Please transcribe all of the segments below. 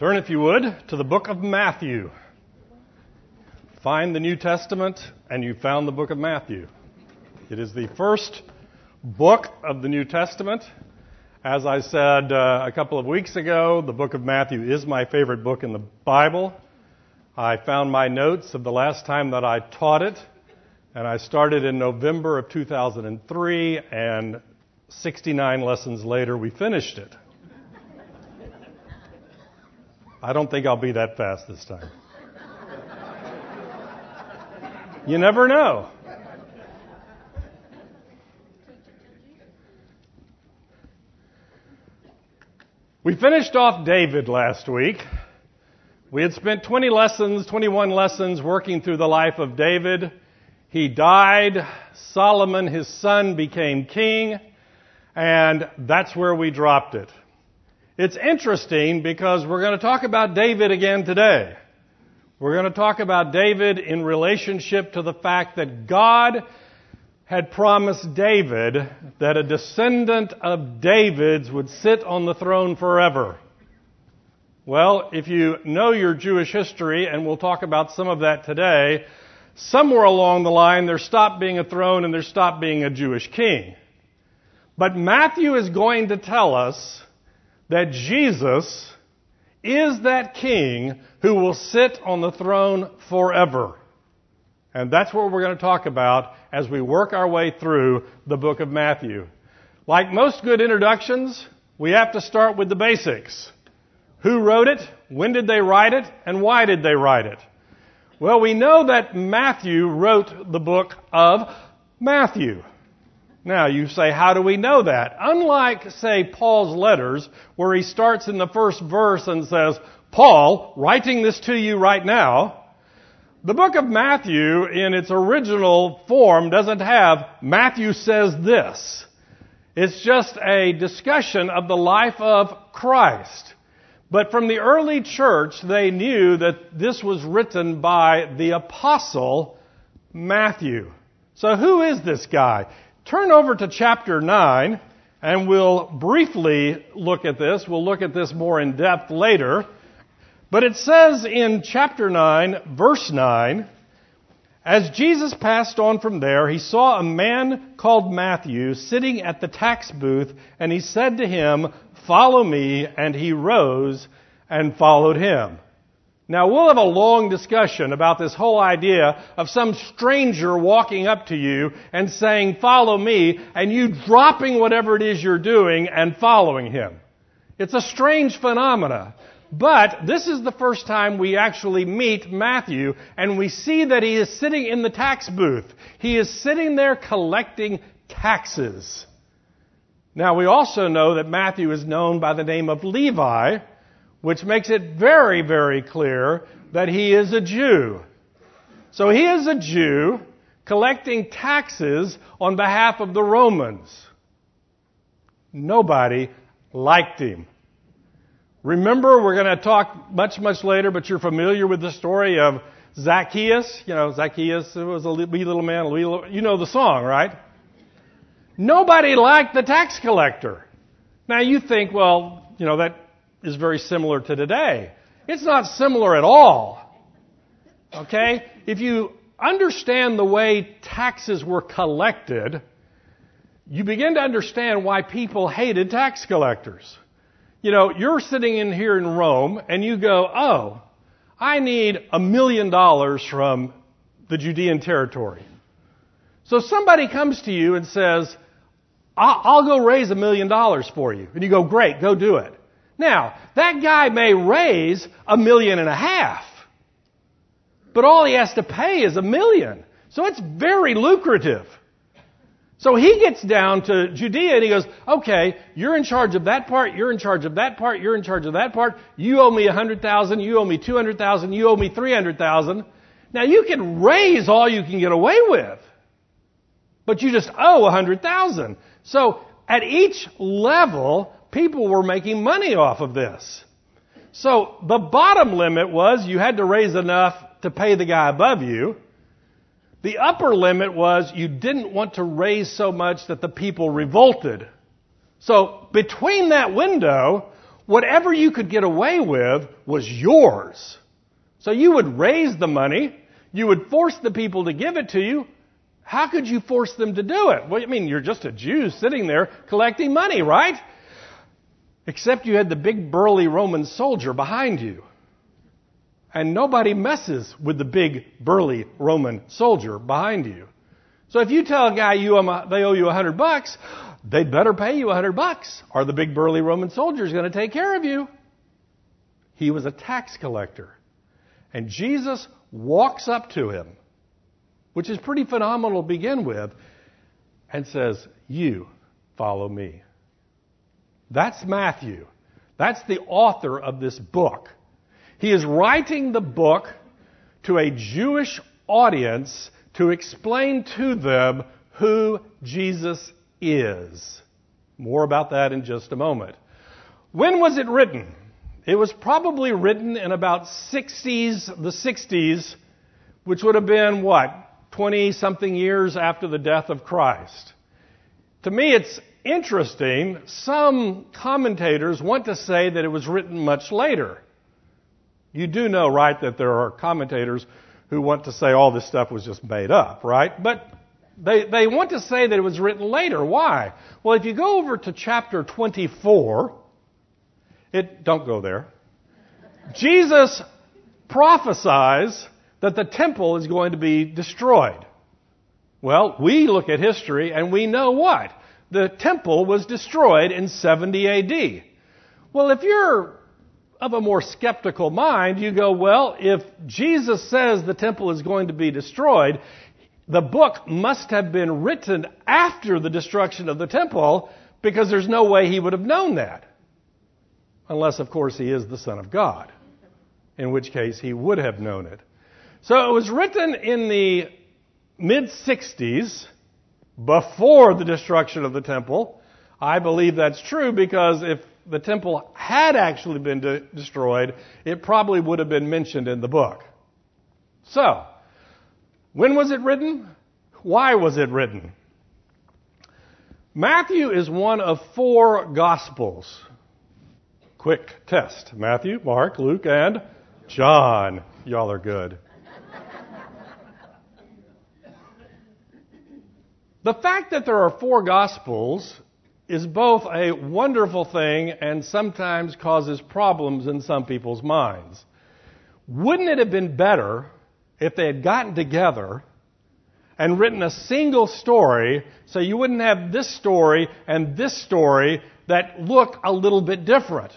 Turn, if you would, to the book of Matthew. Find the New Testament, and you found the book of Matthew. It is the first book of the New Testament. As I said uh, a couple of weeks ago, the book of Matthew is my favorite book in the Bible. I found my notes of the last time that I taught it, and I started in November of 2003, and 69 lessons later, we finished it. I don't think I'll be that fast this time. You never know. We finished off David last week. We had spent 20 lessons, 21 lessons working through the life of David. He died. Solomon, his son, became king. And that's where we dropped it. It's interesting because we're going to talk about David again today. We're going to talk about David in relationship to the fact that God had promised David that a descendant of David's would sit on the throne forever. Well, if you know your Jewish history, and we'll talk about some of that today, somewhere along the line there stopped being a throne and there stopped being a Jewish king. But Matthew is going to tell us that Jesus is that king who will sit on the throne forever. And that's what we're going to talk about as we work our way through the book of Matthew. Like most good introductions, we have to start with the basics. Who wrote it? When did they write it? And why did they write it? Well, we know that Matthew wrote the book of Matthew. Now, you say, how do we know that? Unlike, say, Paul's letters, where he starts in the first verse and says, Paul, writing this to you right now, the book of Matthew, in its original form, doesn't have Matthew says this. It's just a discussion of the life of Christ. But from the early church, they knew that this was written by the apostle Matthew. So who is this guy? Turn over to chapter 9, and we'll briefly look at this. We'll look at this more in depth later. But it says in chapter 9, verse 9, as Jesus passed on from there, he saw a man called Matthew sitting at the tax booth, and he said to him, Follow me, and he rose and followed him. Now, we'll have a long discussion about this whole idea of some stranger walking up to you and saying, Follow me, and you dropping whatever it is you're doing and following him. It's a strange phenomena. But this is the first time we actually meet Matthew, and we see that he is sitting in the tax booth. He is sitting there collecting taxes. Now, we also know that Matthew is known by the name of Levi, which makes it very, very clear that he is a Jew. So he is a Jew collecting taxes on behalf of the Romans. Nobody liked him. Remember, we're going to talk much, much later, but you're familiar with the story of Zacchaeus. You know, Zacchaeus was a wee little man. Wee little, you know the song, right? Nobody liked the tax collector. Now you think, well, you know, that is very similar to today. It's not similar at all. Okay? If you understand the way taxes were collected, you begin to understand why people hated tax collectors. You know, you're sitting in here in Rome and you go, oh, I need a million dollars from the Judean territory. So somebody comes to you and says, I'll go raise a million dollars for you. And you go, great, go do it. Now, that guy may raise a million and a half, but all he has to pay is a million. So it's very lucrative. So he gets down to Judea and he goes, okay, you're in charge of that part, you're in charge of that part, you're in charge of that part. You owe me a hundred thousand, you owe me two hundred thousand, you owe me three hundred thousand. Now you can raise all you can get away with, but you just owe a hundred thousand. So at each level, people were making money off of this. So the bottom limit was you had to raise enough to pay the guy above you. The upper limit was you didn't want to raise so much that the people revolted. So between that window whatever you could get away with was yours. So you would raise the money, you would force the people to give it to you. How could you force them to do it? Well, I mean, you're just a Jew sitting there collecting money, right? Except you had the big burly Roman soldier behind you. And nobody messes with the big burly Roman soldier behind you. So if you tell a guy you they owe you a hundred bucks, they'd better pay you a hundred bucks, or the big burly Roman soldier is going to take care of you. He was a tax collector. And Jesus walks up to him, which is pretty phenomenal to begin with, and says, You follow me. That's Matthew. That's the author of this book. He is writing the book to a Jewish audience to explain to them who Jesus is. More about that in just a moment. When was it written? It was probably written in about 60s, the 60s, which would have been what? 20 something years after the death of Christ. To me, it's interesting. Some commentators want to say that it was written much later. You do know, right, that there are commentators who want to say all this stuff was just made up, right? But they, they want to say that it was written later. Why? Well, if you go over to chapter 24, it, don't go there. Jesus prophesies that the temple is going to be destroyed. Well, we look at history and we know what? The temple was destroyed in 70 AD. Well, if you're of a more skeptical mind, you go, well, if Jesus says the temple is going to be destroyed, the book must have been written after the destruction of the temple because there's no way he would have known that. Unless, of course, he is the Son of God, in which case he would have known it. So it was written in the mid 60s, before the destruction of the temple. I believe that's true because if the temple had actually been de- destroyed, it probably would have been mentioned in the book. So, when was it written? Why was it written? Matthew is one of four Gospels. Quick test Matthew, Mark, Luke, and John. Y'all are good. The fact that there are four Gospels is both a wonderful thing and sometimes causes problems in some people's minds. Wouldn't it have been better if they had gotten together and written a single story so you wouldn't have this story and this story that look a little bit different?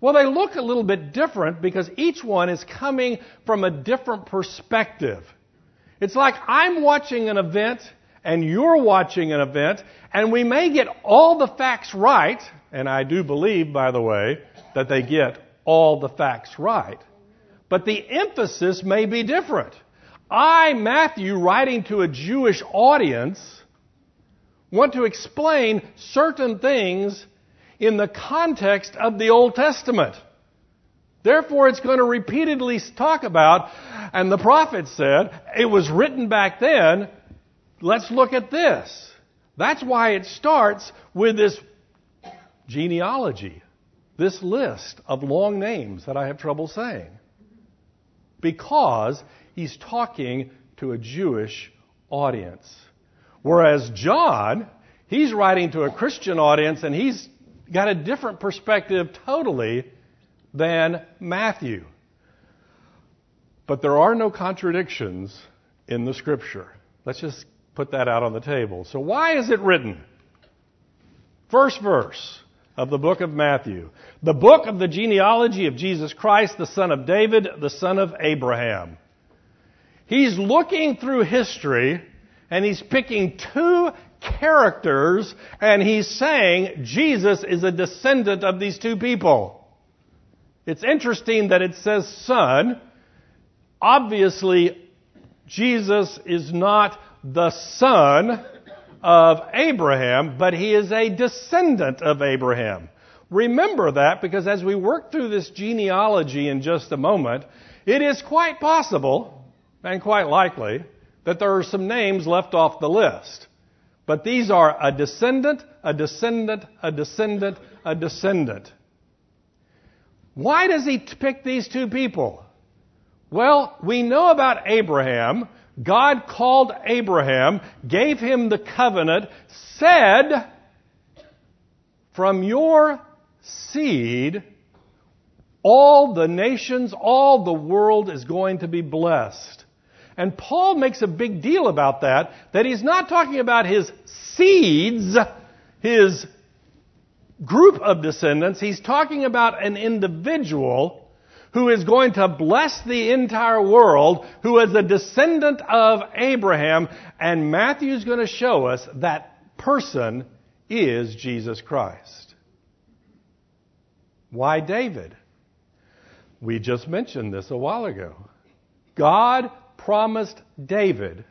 Well, they look a little bit different because each one is coming from a different perspective. It's like I'm watching an event and you're watching an event, and we may get all the facts right, and I do believe, by the way, that they get all the facts right. But the emphasis may be different. I, Matthew, writing to a Jewish audience, want to explain certain things in the context of the Old Testament. Therefore, it's going to repeatedly talk about, and the prophet said, it was written back then, let's look at this. That's why it starts with this genealogy, this list of long names that I have trouble saying. Because he's talking to a Jewish audience. Whereas John, he's writing to a Christian audience and he's got a different perspective totally than Matthew. But there are no contradictions in the scripture. Let's just put that out on the table. So, why is it written? First verse of the book of Matthew. The book of the genealogy of Jesus Christ, the son of David, the son of Abraham. He's looking through history and he's picking two characters and he's saying Jesus is a descendant of these two people. It's interesting that it says son. Obviously, Jesus is not the son of Abraham, but he is a descendant of Abraham. Remember that because as we work through this genealogy in just a moment, it is quite possible and quite likely that there are some names left off the list. But these are a descendant, a descendant, a descendant, a descendant. Why does he pick these two people? Well, we know about Abraham. God called Abraham, gave him the covenant, said, From your seed, all the nations, all the world is going to be blessed. And Paul makes a big deal about that, that he's not talking about his seeds, his group of descendants. He's talking about an individual who is going to bless the entire world, who is a descendant of Abraham. And Matthew is going to show us that person is Jesus Christ. Why David? We just mentioned this a while ago. God promised David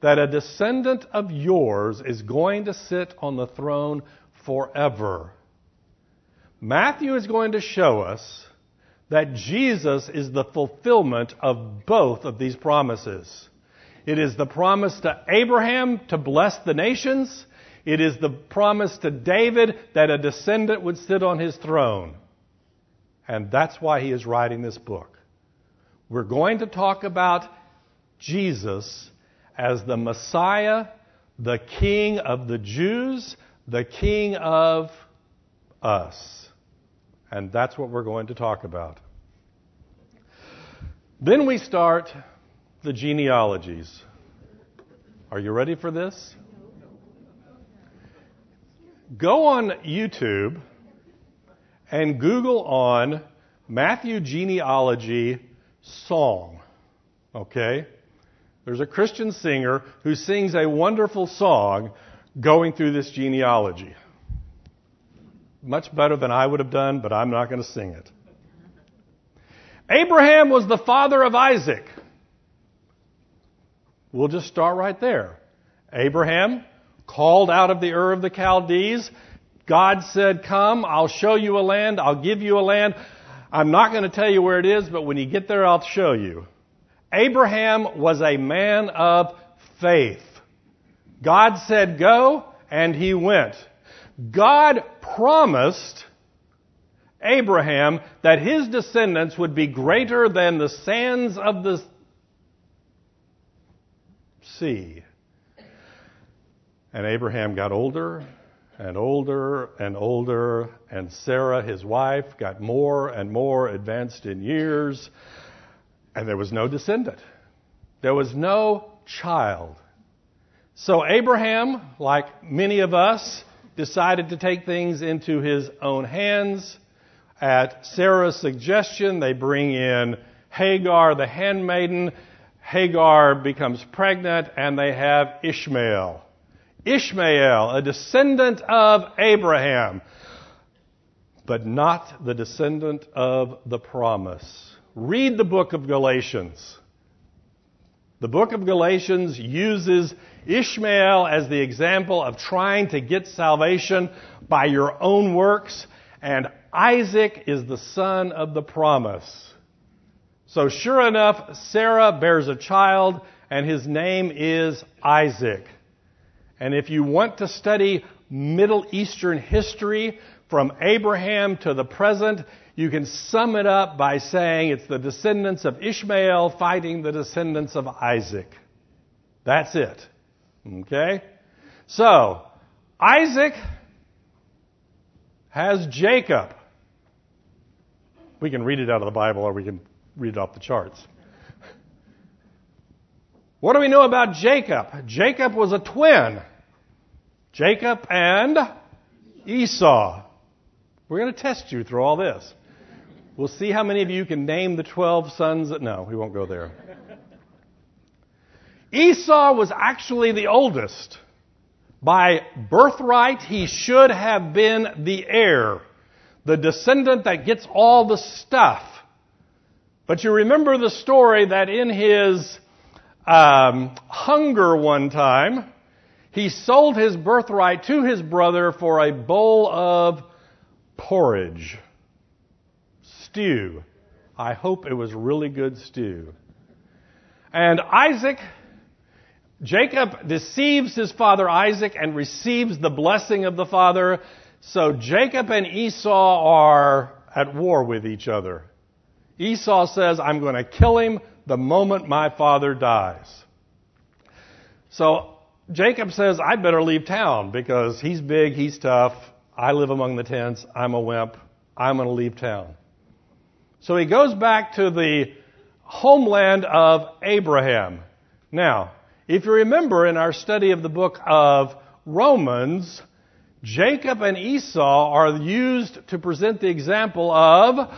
that a descendant of yours is going to sit on the throne forever. Matthew is going to show us that Jesus is the fulfillment of both of these promises. It is the promise to Abraham to bless the nations. It is the promise to David that a descendant would sit on his throne. And that's why he is writing this book. We're going to talk about Jesus as the Messiah, the King of the Jews, the King of us. And that's what we're going to talk about. Then we start the genealogies. Are you ready for this? Go on YouTube and Google on Matthew genealogy song. Okay? There's a Christian singer who sings a wonderful song going through this genealogy. Much better than I would have done, but I'm not going to sing it. Abraham was the father of Isaac. We'll just start right there. Abraham, called out of the Ur of the Chaldees, God said, Come, I'll show you a land, I'll give you a land. I'm not going to tell you where it is, but when you get there, I'll show you. Abraham was a man of faith. God said go, and he went. God promised Abraham that his descendants would be greater than the sands of the sea. And Abraham got older and older and older, and Sarah, his wife, got more and more advanced in years, and there was no descendant. There was no child. So Abraham, like many of us, decided to take things into his own hands. At Sarah's suggestion, they bring in Hagar, the handmaiden. Hagar becomes pregnant, and they have Ishmael. Ishmael, a descendant of Abraham, but not the descendant of the promise. Read the book of Galatians. The book of Galatians uses Ishmael as the example of trying to get salvation by your own works, and Isaac is the son of the promise. So sure enough, Sarah bears a child, and his name is Isaac. And if you want to study Middle Eastern history from Abraham to the present, you can sum it up by saying it's the descendants of Ishmael fighting the descendants of Isaac. That's it. Okay? So, Isaac has Jacob. We can read it out of the Bible or we can read it off the charts. What do we know about Jacob? Jacob was a twin. Jacob and Esau. We're going to test you through all this. We'll see how many of you can name the 12 sons. That, no, we won't go there. Esau was actually the oldest. By birthright, he should have been the heir, the descendant that gets all the stuff. But you remember the story that in his um, hunger one time, he sold his birthright to his brother for a bowl of porridge, stew. I hope it was really good stew. And Isaac Jacob deceives his father Isaac and receives the blessing of the father. So Jacob and Esau are at war with each other. Esau says, I'm going to kill him the moment my father dies. So Jacob says, "I'd better leave town because he's big, he's tough. I live among the tents. I'm a wimp. I'm going to leave town. So he goes back to the homeland of Abraham. Now, if you remember in our study of the book of Romans, Jacob and Esau are used to present the example of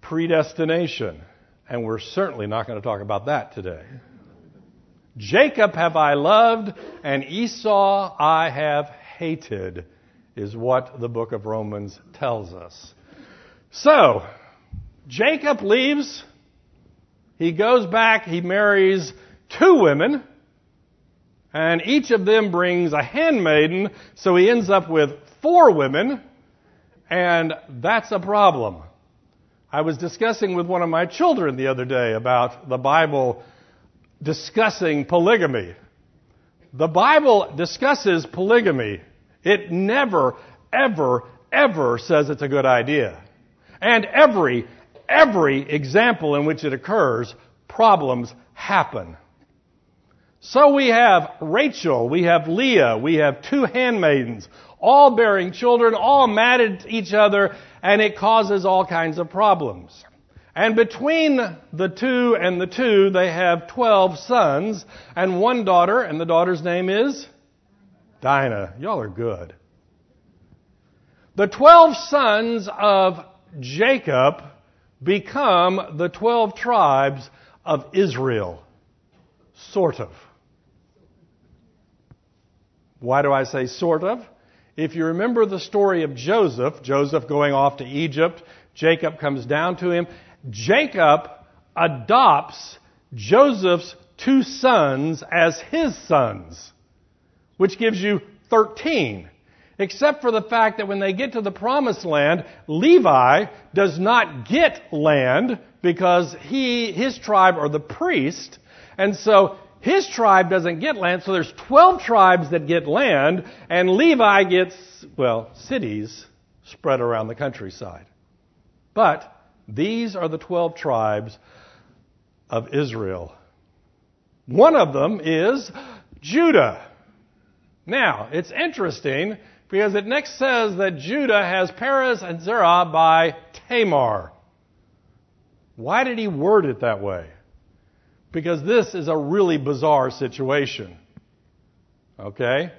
predestination. And we're certainly not going to talk about that today. Jacob have I loved, and Esau I have hated, is what the book of Romans tells us. So, Jacob leaves. He goes back, he marries two women, and each of them brings a handmaiden, so he ends up with four women, and that's a problem. I was discussing with one of my children the other day about the Bible discussing polygamy. The Bible discusses polygamy. It never, ever, ever says it's a good idea. And every, every example in which it occurs, problems happen. So we have Rachel, we have Leah, we have two handmaidens, all bearing children, all mad at each other, and it causes all kinds of problems. And between the two and the two, they have 12 sons and one daughter, and the daughter's name is Dinah. Y'all are good. The 12 sons of Jacob become the 12 tribes of Israel. Sort of. Why do I say sort of? If you remember the story of Joseph, Joseph going off to Egypt, Jacob comes down to him, Jacob adopts Joseph's two sons as his sons, which gives you 13. Except for the fact that when they get to the promised land, Levi does not get land because he, his tribe are the priest. And so his tribe doesn't get land, so there's 12 tribes that get land, and Levi gets, well, cities spread around the countryside. But these are the 12 tribes of Israel. One of them is Judah. Now, it's interesting because it next says that Judah has Perez and Zerah by Tamar. Why did he word it that way? Because this is a really bizarre situation. Okay?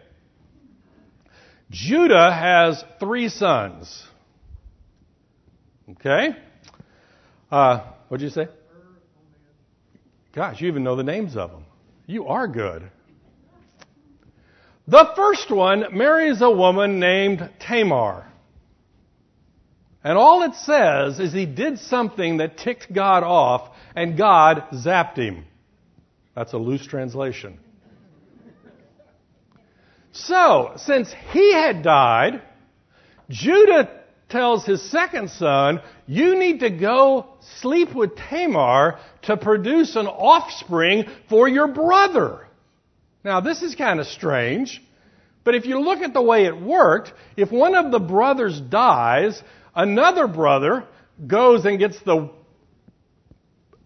Judah has three sons. Okay? Uh, what'd you say? Gosh, you even know the names of them. You are good. The first one marries a woman named Tamar. And all it says is he did something that ticked God off, and God zapped him. That's a loose translation. So, since he had died, Judah tells his second son, You need to go sleep with Tamar to produce an offspring for your brother. Now, this is kind of strange, but if you look at the way it worked, if one of the brothers dies, another brother goes and gets the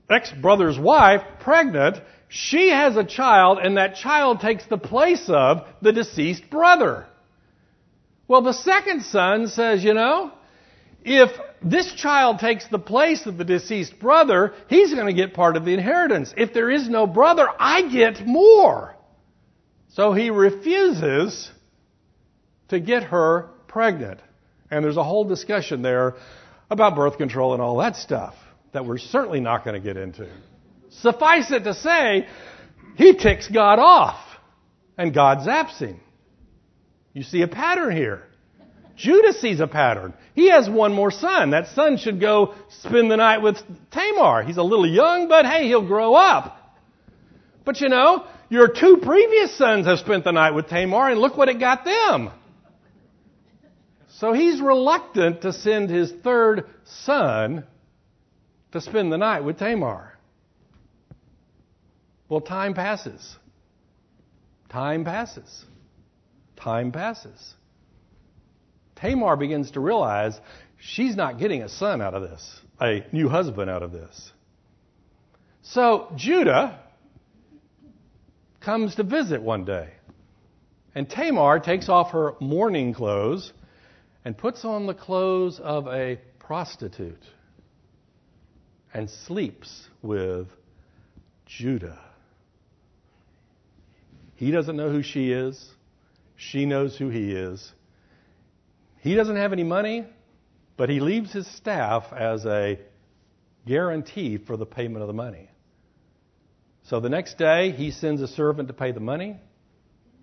ex brother's wife pregnant. She has a child, and that child takes the place of the deceased brother. Well, the second son says, you know, if this child takes the place of the deceased brother, he's going to get part of the inheritance. If there is no brother, I get more. So he refuses to get her pregnant. And there's a whole discussion there about birth control and all that stuff that we're certainly not going to get into. Suffice it to say, he ticks God off, and God zaps him. You see a pattern here. Judah sees a pattern. He has one more son. That son should go spend the night with Tamar. He's a little young, but hey, he'll grow up. But you know, your two previous sons have spent the night with Tamar, and look what it got them. So he's reluctant to send his third son to spend the night with Tamar. Well, time passes. Time passes. Time passes. Tamar begins to realize she's not getting a son out of this, a new husband out of this. So Judah comes to visit one day. And Tamar takes off her mourning clothes and puts on the clothes of a prostitute and sleeps with Judah. He doesn't know who she is. She knows who he is. He doesn't have any money, but he leaves his staff as a guarantee for the payment of the money. So the next day, he sends a servant to pay the money.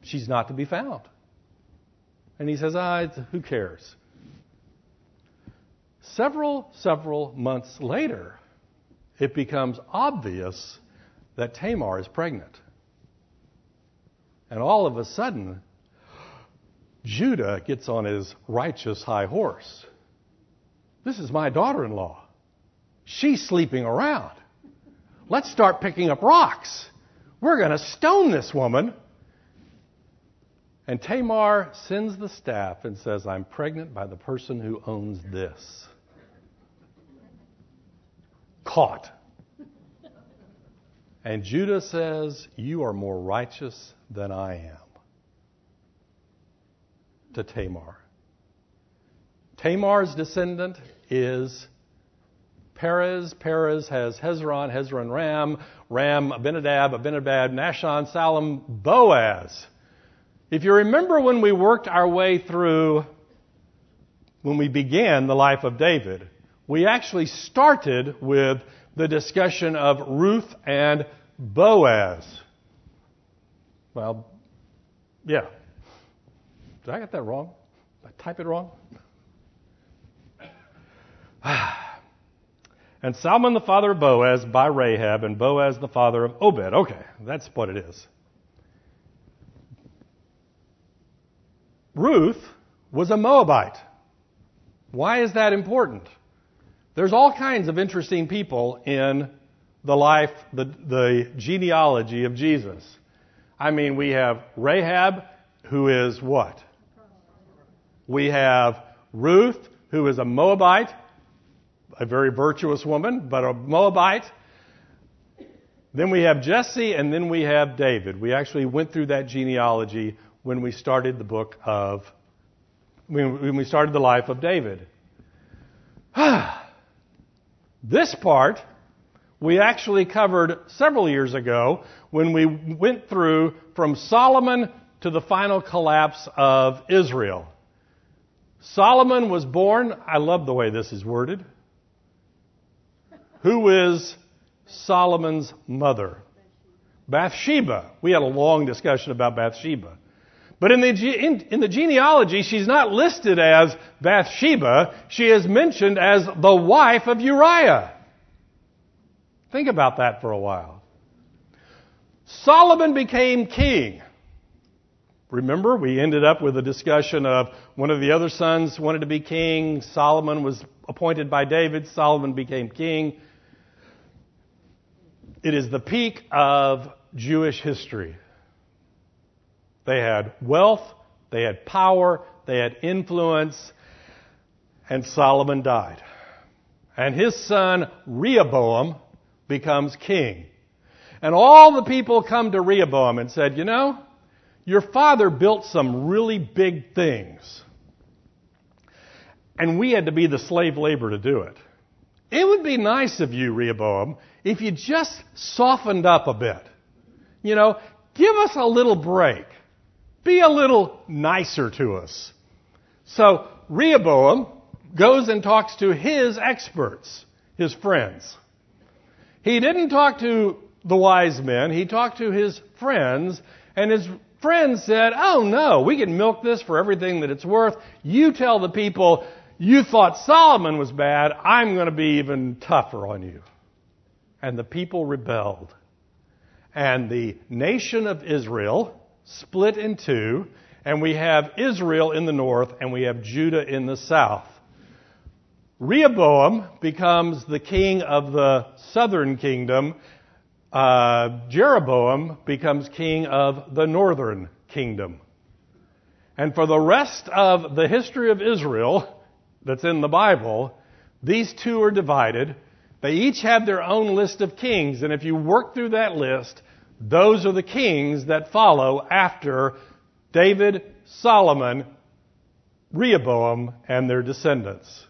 She's not to be found. And he says, ah, who cares? Several, several months later, it becomes obvious that Tamar is pregnant. And all of a sudden, Judah gets on his righteous high horse. This is my daughter in law. She's sleeping around. Let's start picking up rocks. We're going to stone this woman. And Tamar sends the staff and says, I'm pregnant by the person who owns this. Caught. And Judah says, You are more righteous than I am. To Tamar. Tamar's descendant is Perez. Perez has Hezron, Hezron Ram, Ram Abinadab, Abinadab Nahshon, Salmon, Boaz. If you remember when we worked our way through, when we began the life of David, we actually started with the discussion of Ruth and Boaz. Well, yeah. Did I get that wrong? Did I type it wrong? and Salmon the father of Boaz by Rahab, and Boaz the father of Obed. Okay, that's what it is. Ruth was a Moabite. Why is that important? There's all kinds of interesting people in the life, the, the genealogy of Jesus. I mean, we have Rahab, who is what? We have Ruth, who is a Moabite, a very virtuous woman, but a Moabite. Then we have Jesse, and then we have David. We actually went through that genealogy when we started the book of, when we started the life of David. this part we actually covered several years ago when we went through from Solomon to the final collapse of Israel. Solomon was born, I love the way this is worded. Who is Solomon's mother? Bathsheba. We had a long discussion about Bathsheba. But in the, in, in the genealogy, she's not listed as Bathsheba. She is mentioned as the wife of Uriah. Think about that for a while. Solomon became king. Remember, we ended up with a discussion of one of the other sons wanted to be king. Solomon was appointed by David. Solomon became king. It is the peak of Jewish history. They had wealth, they had power, they had influence, and Solomon died. And his son Rehoboam becomes king. And all the people come to Rehoboam and said, You know, your father built some really big things. And we had to be the slave labor to do it. It would be nice of you, Rehoboam, if you just softened up a bit. You know, give us a little break. Be a little nicer to us. So Rehoboam goes and talks to his experts, his friends. He didn't talk to the wise men, he talked to his friends, and his friends said, Oh no, we can milk this for everything that it's worth. You tell the people you thought Solomon was bad, I'm going to be even tougher on you. And the people rebelled. And the nation of Israel split in two, and we have Israel in the north and we have Judah in the south. Rehoboam becomes the king of the southern kingdom. Uh, Jeroboam becomes king of the northern kingdom. And for the rest of the history of Israel that's in the Bible, these two are divided. They each have their own list of kings. And if you work through that list, those are the kings that follow after David, Solomon, Rehoboam, and their descendants.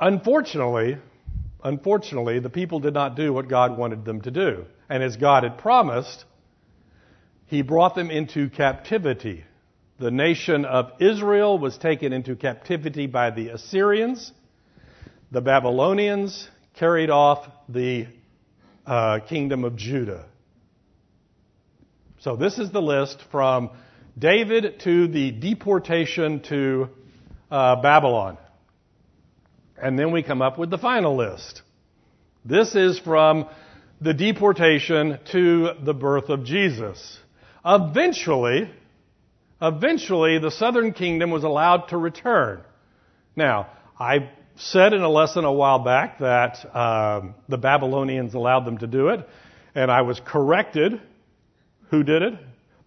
Unfortunately, unfortunately, the people did not do what God wanted them to do. And as God had promised, He brought them into captivity. The nation of Israel was taken into captivity by the Assyrians. The Babylonians carried off the uh, kingdom of Judah. So this is the list from David to the deportation to uh, Babylon. And then we come up with the final list. This is from the deportation to the birth of Jesus. Eventually, eventually the southern kingdom was allowed to return. Now, I said in a lesson a while back that um, the Babylonians allowed them to do it, and I was corrected. Who did it?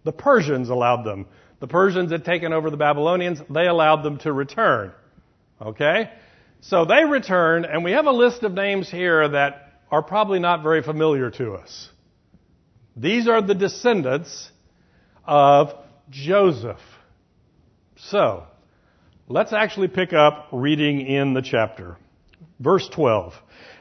The Persians allowed them. The Persians had taken over the Babylonians. They allowed them to return. Okay? So they return, and we have a list of names here that are probably not very familiar to us. These are the descendants of Joseph. So, let's actually pick up reading in the chapter. Verse 12.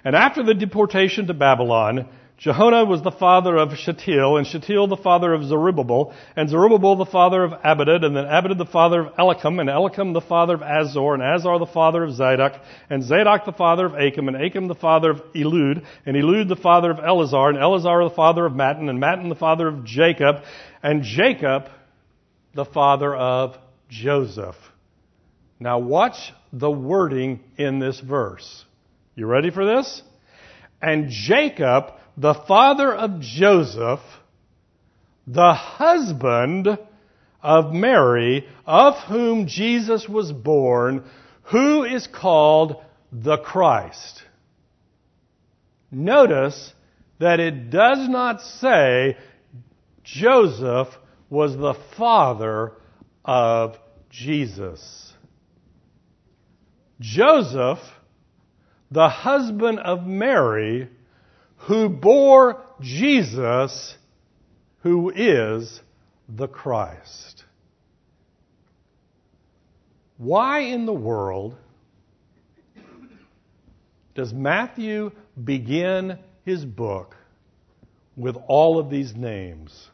And after the deportation to Babylon, Jechoniah was the father of Shealtiel, and Shealtiel the father of Zerubbabel, and Zerubbabel the father of Abedad, and then Abedad the father of Eliakim, and Eliakim the father of Azor, and Azor the father of Zadok, and Zadok the father of Achim, and Achim the father of Eliud, and Eliud the father of Eleazar, and Eleazar the father of Matthan, and Matthan the father of Jacob, and Jacob the father of Joseph. Now watch the wording in this verse. You ready for this? And Jacob the father of Joseph, the husband of Mary, of whom Jesus was born, who is called the Christ. Notice that it does not say Joseph was the father of Jesus. Joseph, the husband of Mary, who bore Jesus, who is the Christ. Why in the world does Matthew begin his book with all of these names?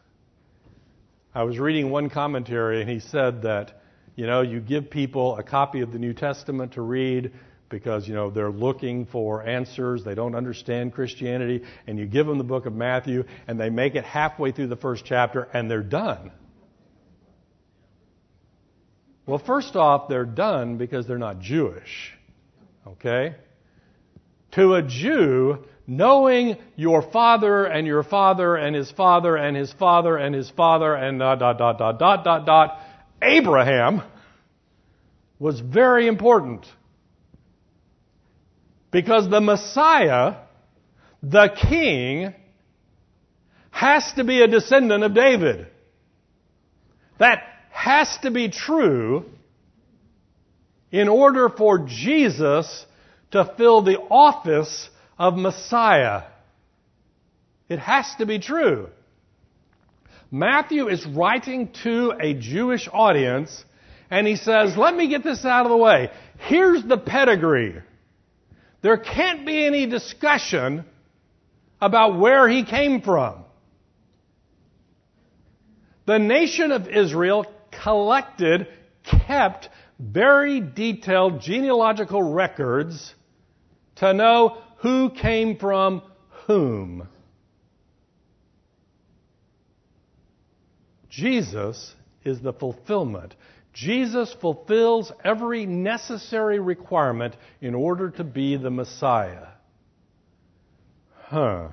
I was reading one commentary and he said that, you know, you give people a copy of the New Testament to read because you know they're looking for answers. They don't understand christianity. And you give them the book of matthew and they make it halfway through the first chapter and they're done. Well first off they're done because they're not jewish okay? To a jew knowing your father and your father and his father and his father and his father and dot dot dot dot dot dot dot abraham was very important because the Messiah, the King, has to be a descendant of David. That has to be true in order for Jesus to fill the office of Messiah. It has to be true. Matthew is writing to a Jewish audience and he says, let me get this out of the way. Here's the pedigree. There can't be any discussion about where he came from. The nation of Israel collected, kept very detailed genealogical records to know who came from whom. Jesus is the fulfillment Jesus fulfills every necessary requirement in order to be the Messiah. Huh.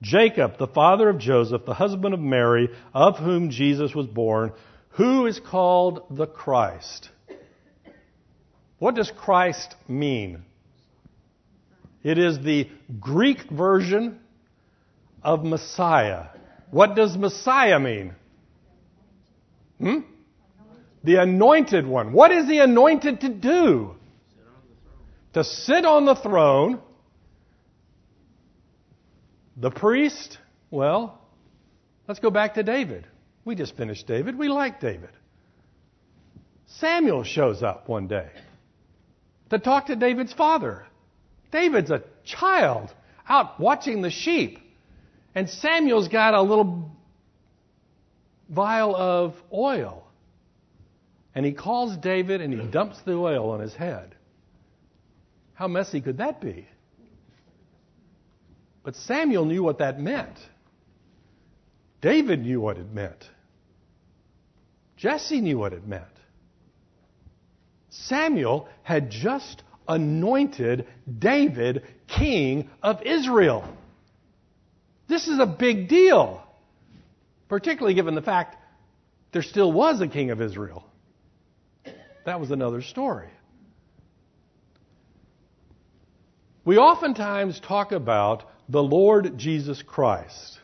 Jacob, the father of Joseph, the husband of Mary, of whom Jesus was born, who is called the Christ. What does Christ mean? It is the Greek version of Messiah. What does Messiah mean? Hmm? The anointed one. What is the anointed to do? To sit on the throne. The priest, well, let's go back to David. We just finished David. We like David. Samuel shows up one day to talk to David's father. David's a child out watching the sheep. And Samuel's got a little vial of oil. And he calls David and he dumps the oil on his head. How messy could that be? But Samuel knew what that meant. David knew what it meant. Jesse knew what it meant. Samuel had just anointed David king of Israel. This is a big deal, particularly given the fact there still was a king of Israel. That was another story. We oftentimes talk about the Lord Jesus Christ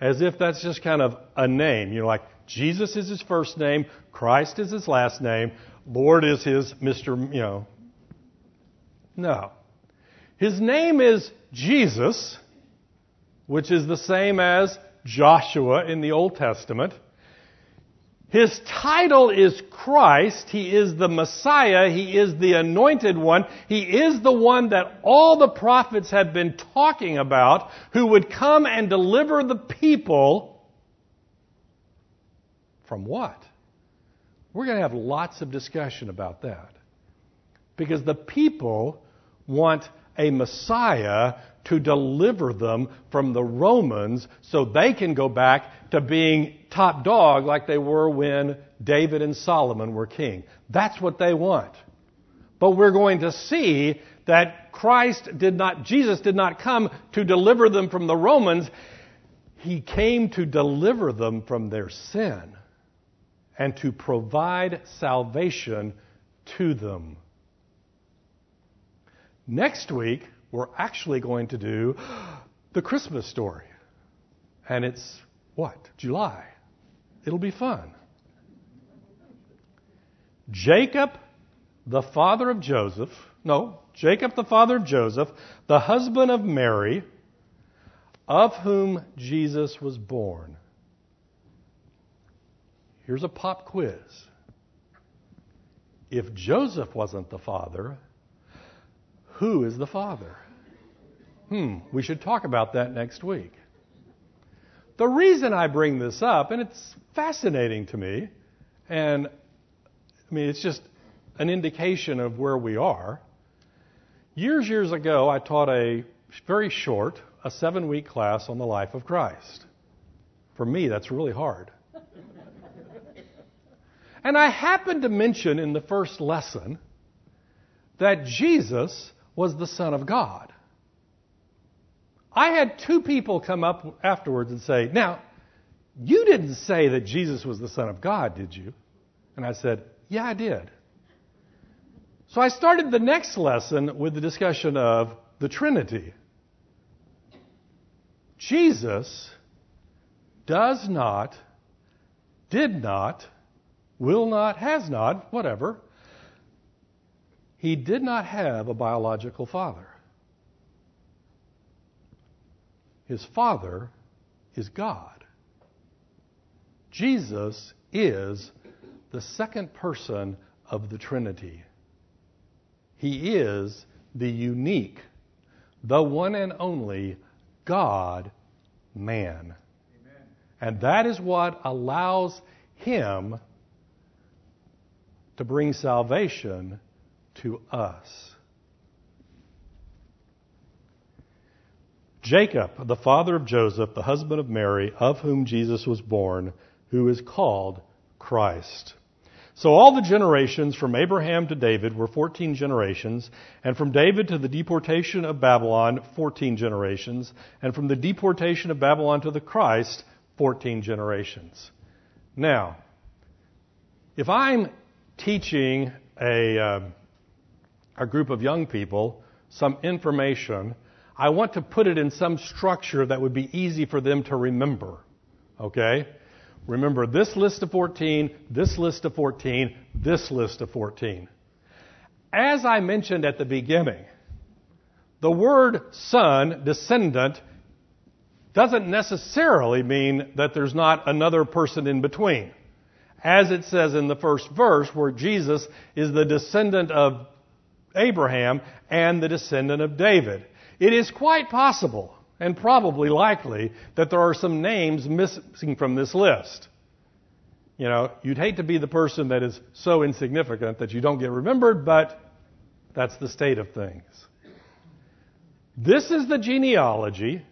as if that's just kind of a name. You know, like Jesus is his first name, Christ is his last name, Lord is his Mr. You know. No. His name is Jesus, which is the same as Joshua in the Old Testament. His title is Christ. He is the Messiah. He is the anointed one. He is the one that all the prophets have been talking about who would come and deliver the people from what? We're going to have lots of discussion about that. Because the people want a Messiah to deliver them from the Romans so they can go back to being top dog like they were when David and Solomon were king. That's what they want. But we're going to see that Christ did not, Jesus did not come to deliver them from the Romans. He came to deliver them from their sin and to provide salvation to them. Next week, we're actually going to do the Christmas story. And it's what? July. It'll be fun. Jacob, the father of Joseph, no, Jacob, the father of Joseph, the husband of Mary, of whom Jesus was born. Here's a pop quiz. If Joseph wasn't the father, who is the Father? Hmm, we should talk about that next week. The reason I bring this up, and it's fascinating to me, and I mean, it's just an indication of where we are. Years, years ago, I taught a very short, a seven week class on the life of Christ. For me, that's really hard. and I happened to mention in the first lesson that Jesus was the Son of God. I had two people come up afterwards and say, Now, you didn't say that Jesus was the Son of God, did you? And I said, Yeah, I did. So I started the next lesson with the discussion of the Trinity. Jesus does not, did not, will not, has not, whatever, he did not have a biological father. His father is God. Jesus is the second person of the Trinity. He is the unique, the one and only God man. And that is what allows him to bring salvation to us. Jacob, the father of Joseph, the husband of Mary, of whom Jesus was born, who is called Christ. So all the generations from Abraham to David were 14 generations, and from David to the deportation of Babylon, 14 generations, and from the deportation of Babylon to the Christ, 14 generations. Now, if I'm teaching a, uh, a group of young people some information, I want to put it in some structure that would be easy for them to remember. Okay? Remember this list of 14, this list of 14, this list of 14. As I mentioned at the beginning, the word son, descendant, doesn't necessarily mean that there's not another person in between. As it says in the first verse, where Jesus is the descendant of Abraham and the descendant of David. It is quite possible and probably likely that there are some names missing from this list. You know, you'd hate to be the person that is so insignificant that you don't get remembered, but that's the state of things. This is the genealogy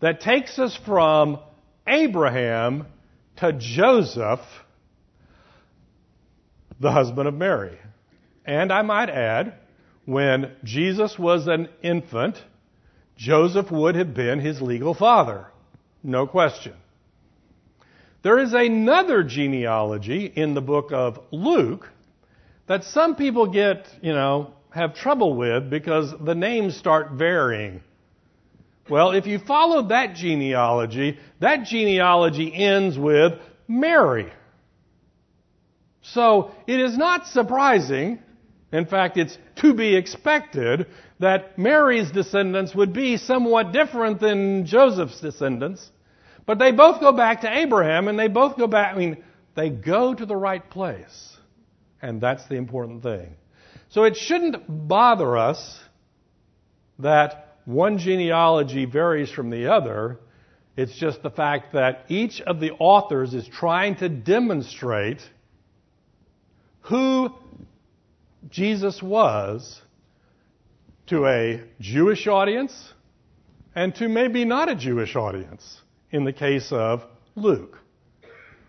that takes us from Abraham to Joseph, the husband of Mary. And I might add, when Jesus was an infant, Joseph would have been his legal father. No question. There is another genealogy in the book of Luke that some people get, you know, have trouble with because the names start varying. Well, if you follow that genealogy, that genealogy ends with Mary. So it is not surprising, in fact, it's to be expected, that Mary's descendants would be somewhat different than Joseph's descendants. But they both go back to Abraham and they both go back, I mean, they go to the right place. And that's the important thing. So it shouldn't bother us that one genealogy varies from the other. It's just the fact that each of the authors is trying to demonstrate who Jesus was to a Jewish audience and to maybe not a Jewish audience in the case of Luke.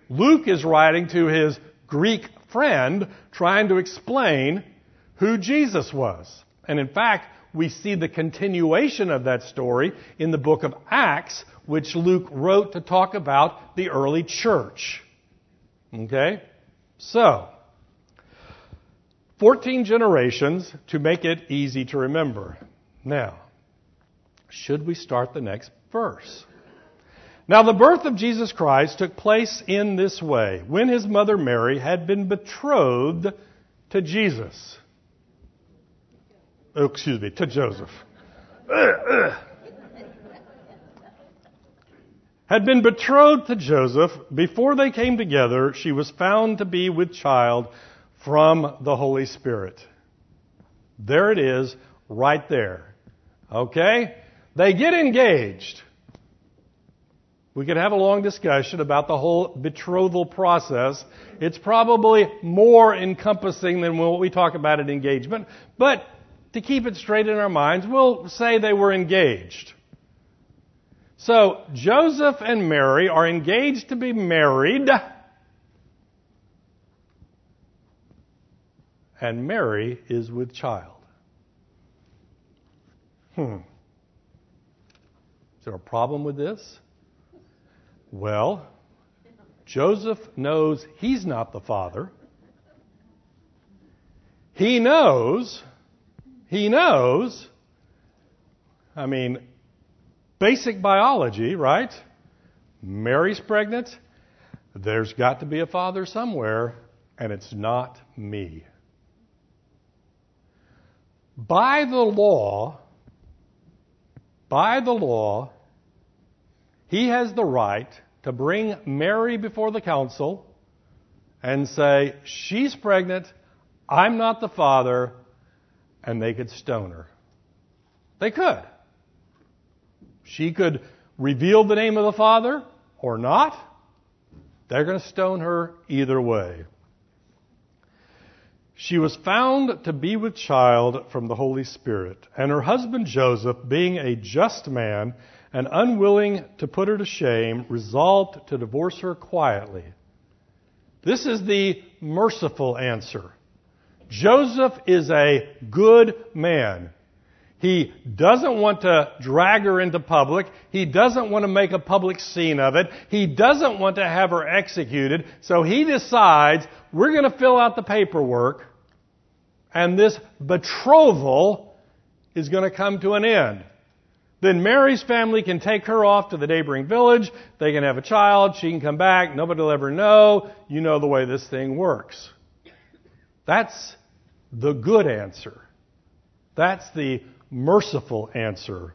Luke is writing to his Greek friend trying to explain who Jesus was. And in fact, we see the continuation of that story in the book of Acts, which Luke wrote to talk about the early church. Okay? So, 14 generations to make it easy to remember. Now, should we start the next verse? Now, the birth of Jesus Christ took place in this way when his mother Mary had been betrothed to Jesus oh, excuse me, to Joseph. had been betrothed to Joseph. Before they came together, she was found to be with child from the Holy Spirit. There it is, right there. Okay? They get engaged. We could have a long discussion about the whole betrothal process. It's probably more encompassing than what we talk about at engagement, but to keep it straight in our minds, we'll say they were engaged. So, Joseph and Mary are engaged to be married. And Mary is with child. Hmm. Is there a problem with this? Well, Joseph knows he's not the father. He knows he knows, I mean, basic biology, right? Mary's pregnant. There's got to be a father somewhere, and it's not me. By the law, by the law, he has the right to bring Mary before the council and say, She's pregnant, I'm not the father, and they could stone her. They could. She could reveal the name of the Father or not. They're going to stone her either way. She was found to be with child from the Holy Spirit, and her husband Joseph, being a just man and unwilling to put her to shame, resolved to divorce her quietly. This is the merciful answer. Joseph is a good man. He doesn't want to drag her into public. He doesn't want to make a public scene of it. He doesn't want to have her executed. So he decides we're going to fill out the paperwork and this betrothal is going to come to an end. Then Mary's family can take her off to the neighboring village. They can have a child. She can come back. Nobody will ever know. You know the way this thing works. That's the good answer. That's the merciful answer.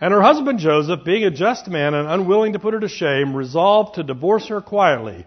And her husband Joseph, being a just man and unwilling to put her to shame, resolved to divorce her quietly.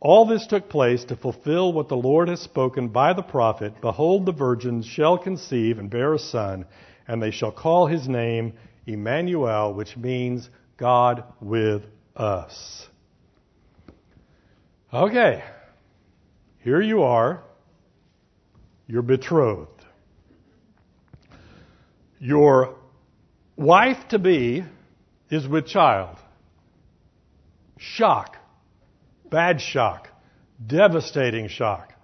All this took place to fulfill what the Lord has spoken by the prophet Behold, the virgin shall conceive and bear a son, and they shall call his name Emmanuel, which means God with us. Okay, here you are. You're betrothed. Your wife to be is with child. Shock. Bad shock. Devastating shock.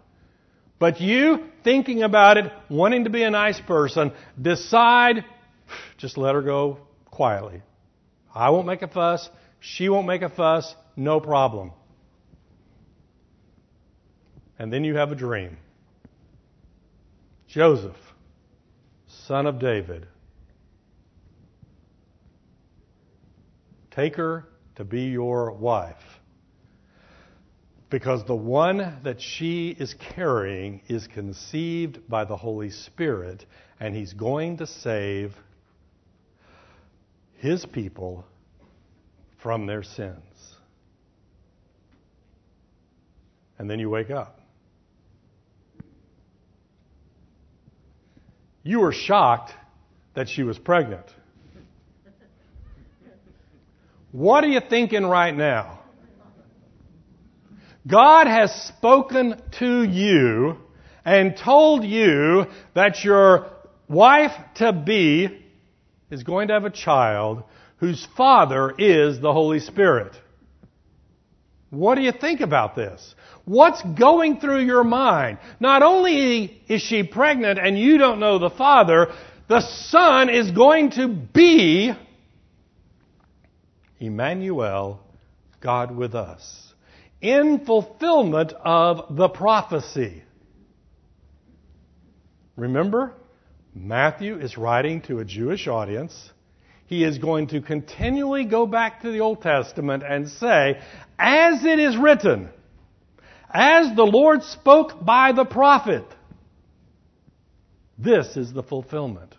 But you, thinking about it, wanting to be a nice person, decide just let her go quietly. I won't make a fuss. She won't make a fuss. No problem. And then you have a dream. Joseph, son of David, take her to be your wife. Because the one that she is carrying is conceived by the Holy Spirit, and he's going to save his people from their sins. And then you wake up. You were shocked that she was pregnant. What are you thinking right now? God has spoken to you and told you that your wife to be is going to have a child whose father is the Holy Spirit. What do you think about this? What's going through your mind? Not only is she pregnant and you don't know the father, the son is going to be Emmanuel, God with us, in fulfillment of the prophecy. Remember, Matthew is writing to a Jewish audience. He is going to continually go back to the Old Testament and say, as it is written, as the Lord spoke by the prophet. This is the fulfillment.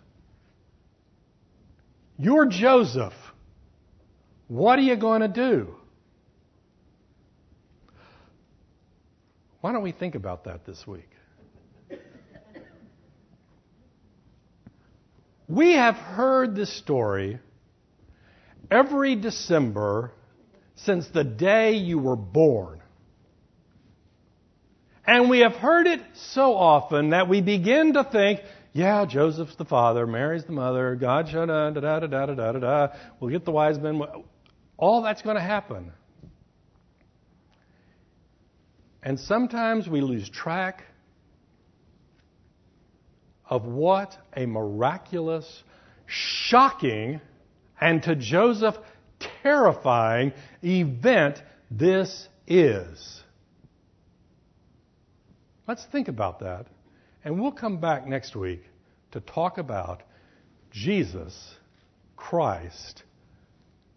You're Joseph. What are you going to do? Why don't we think about that this week? We have heard this story every December since the day you were born. And we have heard it so often that we begin to think, yeah, Joseph's the father, Mary's the mother, God, da da da da da da da da. We'll get the wise men. All that's going to happen. And sometimes we lose track of what a miraculous, shocking, and to Joseph terrifying event this is. Let's think about that. And we'll come back next week to talk about Jesus Christ,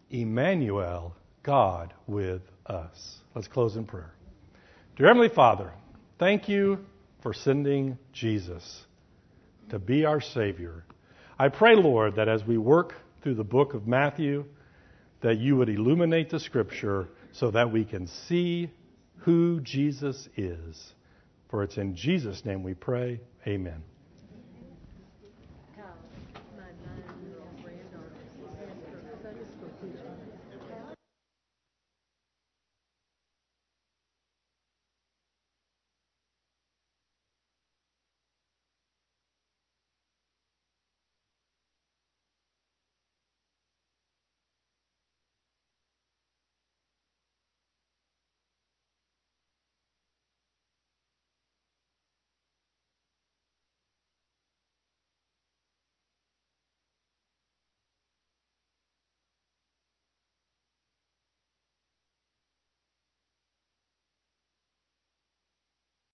Emmanuel, God with us. Let's close in prayer. Dear Heavenly Father, thank you for sending Jesus to be our Savior. I pray, Lord, that as we work through the book of Matthew, that you would illuminate the Scripture so that we can see who Jesus is. For it's in Jesus' name we pray. Amen.